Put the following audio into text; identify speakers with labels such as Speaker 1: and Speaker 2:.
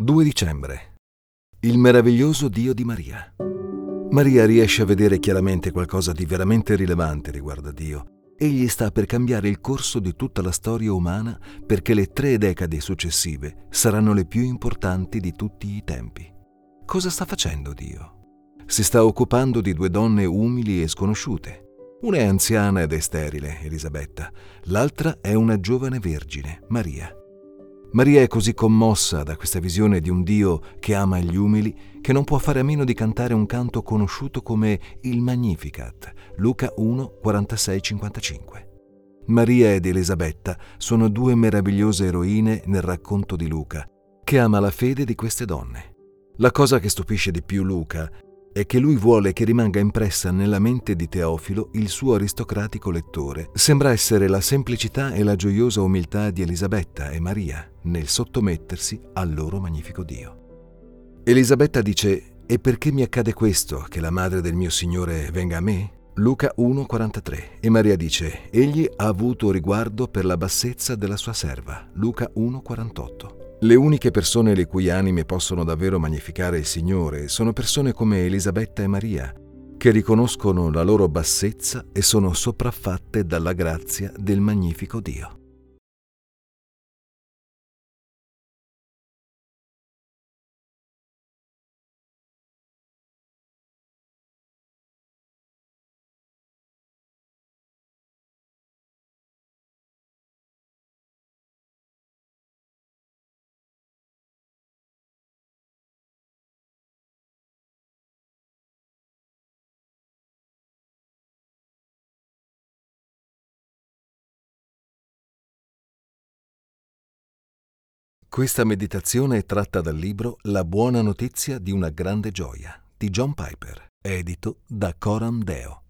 Speaker 1: 2 dicembre. Il meraviglioso Dio di Maria. Maria riesce a vedere chiaramente qualcosa di veramente rilevante riguardo a Dio. Egli sta per cambiare il corso di tutta la storia umana perché le tre decadi successive saranno le più importanti di tutti i tempi. Cosa sta facendo Dio? Si sta occupando di due donne umili e sconosciute. Una è anziana ed è sterile, Elisabetta, l'altra è una giovane vergine, Maria. Maria è così commossa da questa visione di un Dio che ama gli umili che non può fare a meno di cantare un canto conosciuto come il Magnificat, Luca 1, 46, 55. Maria ed Elisabetta sono due meravigliose eroine nel racconto di Luca, che ama la fede di queste donne. La cosa che stupisce di più Luca è che lui vuole che rimanga impressa nella mente di Teofilo il suo aristocratico lettore. Sembra essere la semplicità e la gioiosa umiltà di Elisabetta e Maria nel sottomettersi al loro magnifico Dio. Elisabetta dice, e perché mi accade questo, che la madre del mio Signore venga a me? Luca 1,43 e Maria dice, egli ha avuto riguardo per la bassezza della sua serva. Luca 1,48. Le uniche persone le cui anime possono davvero magnificare il Signore sono persone come Elisabetta e Maria, che riconoscono la loro bassezza e sono sopraffatte dalla grazia del magnifico Dio. Questa meditazione è tratta dal libro La buona notizia di una grande gioia di John Piper, edito da Coram Deo.